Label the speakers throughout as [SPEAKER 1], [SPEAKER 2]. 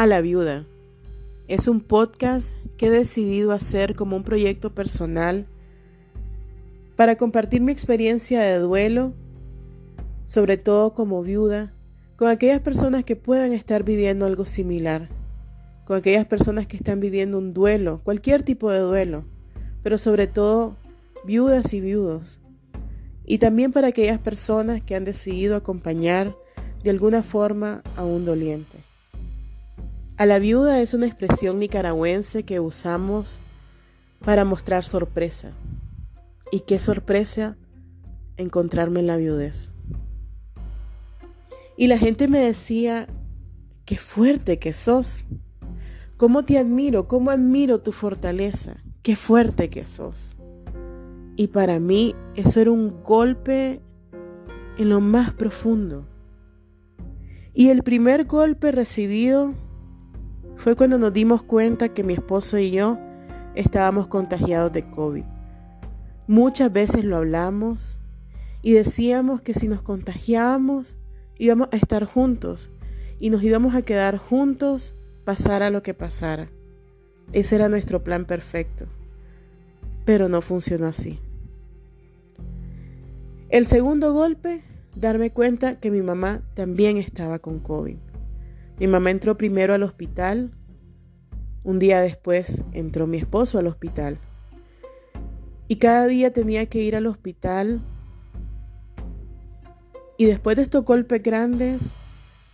[SPEAKER 1] a la viuda. Es un podcast que he decidido hacer como un proyecto personal para compartir mi experiencia de duelo, sobre todo como viuda, con aquellas personas que puedan estar viviendo algo similar, con aquellas personas que están viviendo un duelo, cualquier tipo de duelo, pero sobre todo viudas y viudos, y también para aquellas personas que han decidido acompañar de alguna forma a un doliente. A la viuda es una expresión nicaragüense que usamos para mostrar sorpresa. Y qué sorpresa encontrarme en la viudez. Y la gente me decía, qué fuerte que sos. ¿Cómo te admiro? ¿Cómo admiro tu fortaleza? Qué fuerte que sos. Y para mí eso era un golpe en lo más profundo. Y el primer golpe recibido fue cuando nos dimos cuenta que mi esposo y yo estábamos contagiados de COVID. Muchas veces lo hablamos y decíamos que si nos contagiábamos íbamos a estar juntos y nos íbamos a quedar juntos pasara lo que pasara. Ese era nuestro plan perfecto, pero no funcionó así. El segundo golpe, darme cuenta que mi mamá también estaba con COVID. Mi mamá entró primero al hospital. Un día después entró mi esposo al hospital. Y cada día tenía que ir al hospital. Y después de estos golpes grandes,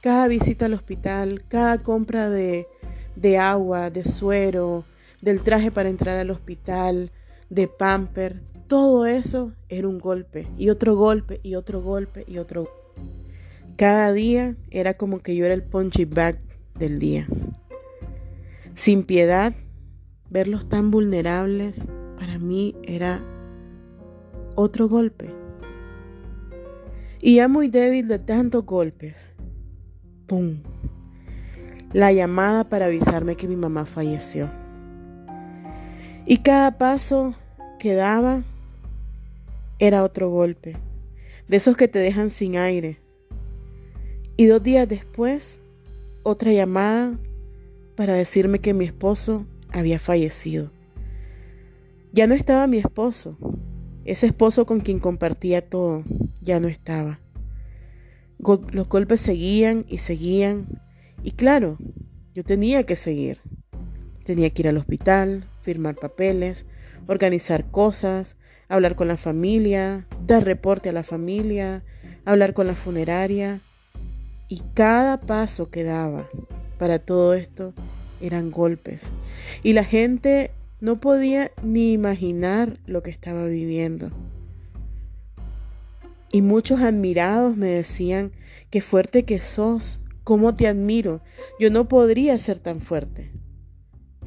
[SPEAKER 1] cada visita al hospital, cada compra de, de agua, de suero, del traje para entrar al hospital, de pamper, todo eso era un golpe y otro golpe y otro golpe y otro golpe. Cada día era como que yo era el punchy bag del día. Sin piedad, verlos tan vulnerables, para mí era otro golpe. Y ya muy débil de tantos golpes, ¡pum! La llamada para avisarme que mi mamá falleció. Y cada paso que daba era otro golpe, de esos que te dejan sin aire, y dos días después, otra llamada para decirme que mi esposo había fallecido. Ya no estaba mi esposo, ese esposo con quien compartía todo, ya no estaba. Los golpes seguían y seguían, y claro, yo tenía que seguir. Tenía que ir al hospital, firmar papeles, organizar cosas, hablar con la familia, dar reporte a la familia, hablar con la funeraria, y cada paso que daba para todo esto eran golpes. Y la gente no podía ni imaginar lo que estaba viviendo. Y muchos admirados me decían, qué fuerte que sos, cómo te admiro, yo no podría ser tan fuerte.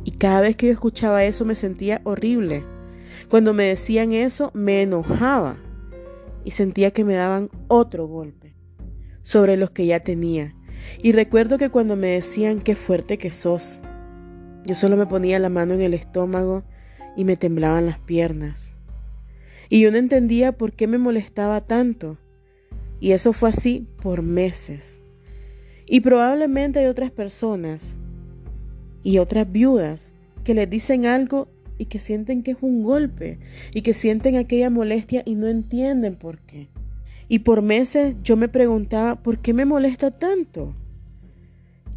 [SPEAKER 1] Y cada vez que yo escuchaba eso me sentía horrible. Cuando me decían eso me enojaba y sentía que me daban otro golpe sobre los que ya tenía. Y recuerdo que cuando me decían qué fuerte que sos, yo solo me ponía la mano en el estómago y me temblaban las piernas. Y yo no entendía por qué me molestaba tanto. Y eso fue así por meses. Y probablemente hay otras personas y otras viudas que les dicen algo y que sienten que es un golpe y que sienten aquella molestia y no entienden por qué. Y por meses yo me preguntaba, ¿por qué me molesta tanto?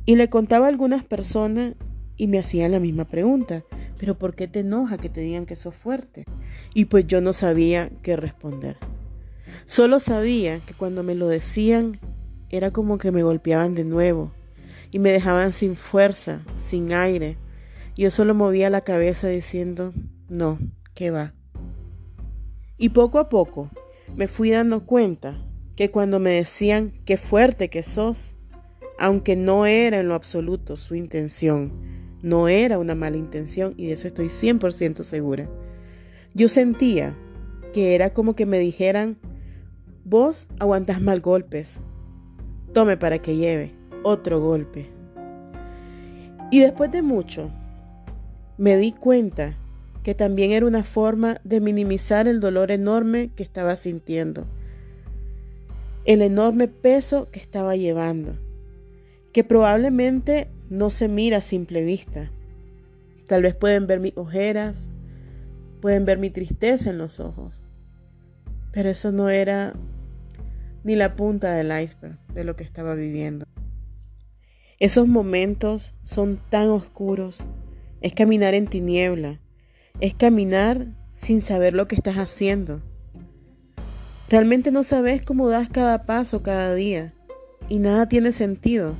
[SPEAKER 1] Y le contaba a algunas personas y me hacían la misma pregunta, pero ¿por qué te enoja que te digan que sos fuerte? Y pues yo no sabía qué responder. Solo sabía que cuando me lo decían era como que me golpeaban de nuevo y me dejaban sin fuerza, sin aire. Yo solo movía la cabeza diciendo, no, ¿qué va? Y poco a poco me fui dando cuenta que cuando me decían qué fuerte que sos, aunque no era en lo absoluto su intención, no era una mala intención y de eso estoy 100% segura, yo sentía que era como que me dijeran, vos aguantas mal golpes, tome para que lleve otro golpe. Y después de mucho, me di cuenta que también era una forma de minimizar el dolor enorme que estaba sintiendo, el enorme peso que estaba llevando, que probablemente no se mira a simple vista. Tal vez pueden ver mis ojeras, pueden ver mi tristeza en los ojos, pero eso no era ni la punta del iceberg de lo que estaba viviendo. Esos momentos son tan oscuros, es caminar en tiniebla, es caminar sin saber lo que estás haciendo. Realmente no sabes cómo das cada paso cada día y nada tiene sentido.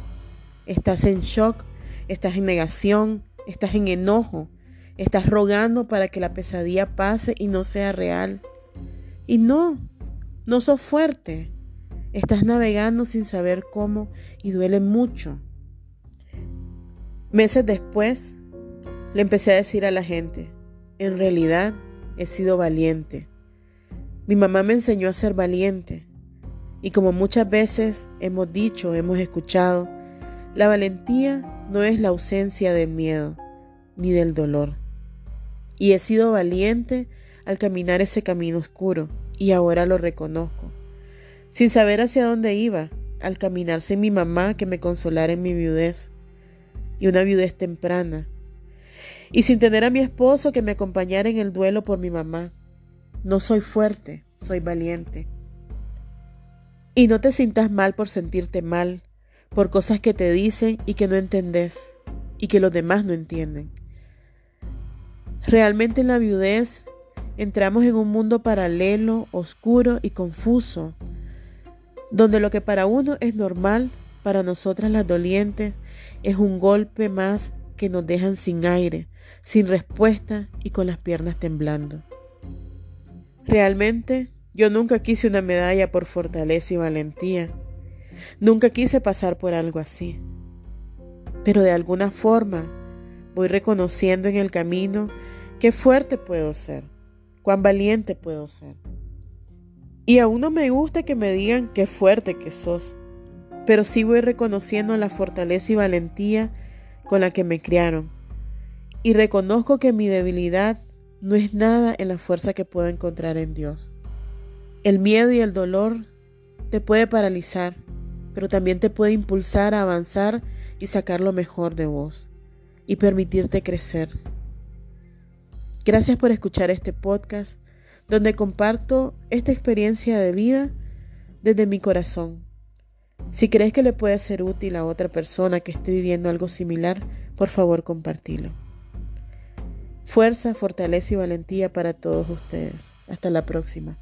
[SPEAKER 1] Estás en shock, estás en negación, estás en enojo, estás rogando para que la pesadilla pase y no sea real. Y no, no sos fuerte. Estás navegando sin saber cómo y duele mucho. Meses después, le empecé a decir a la gente, en realidad he sido valiente. Mi mamá me enseñó a ser valiente. Y como muchas veces hemos dicho, hemos escuchado, la valentía no es la ausencia del miedo ni del dolor. Y he sido valiente al caminar ese camino oscuro y ahora lo reconozco. Sin saber hacia dónde iba, al caminar sin mi mamá que me consolara en mi viudez y una viudez temprana. Y sin tener a mi esposo que me acompañara en el duelo por mi mamá. No soy fuerte, soy valiente. Y no te sientas mal por sentirte mal, por cosas que te dicen y que no entendés, y que los demás no entienden. Realmente en la viudez entramos en un mundo paralelo, oscuro y confuso, donde lo que para uno es normal, para nosotras las dolientes es un golpe más que nos dejan sin aire, sin respuesta y con las piernas temblando. Realmente yo nunca quise una medalla por fortaleza y valentía. Nunca quise pasar por algo así. Pero de alguna forma voy reconociendo en el camino qué fuerte puedo ser, cuán valiente puedo ser. Y aún no me gusta que me digan qué fuerte que sos, pero sí voy reconociendo la fortaleza y valentía con la que me criaron. Y reconozco que mi debilidad no es nada en la fuerza que puedo encontrar en Dios. El miedo y el dolor te puede paralizar, pero también te puede impulsar a avanzar y sacar lo mejor de vos y permitirte crecer. Gracias por escuchar este podcast donde comparto esta experiencia de vida desde mi corazón si crees que le puede ser útil a otra persona que esté viviendo algo similar, por favor compartilo. Fuerza, fortaleza y valentía para todos ustedes. Hasta la próxima.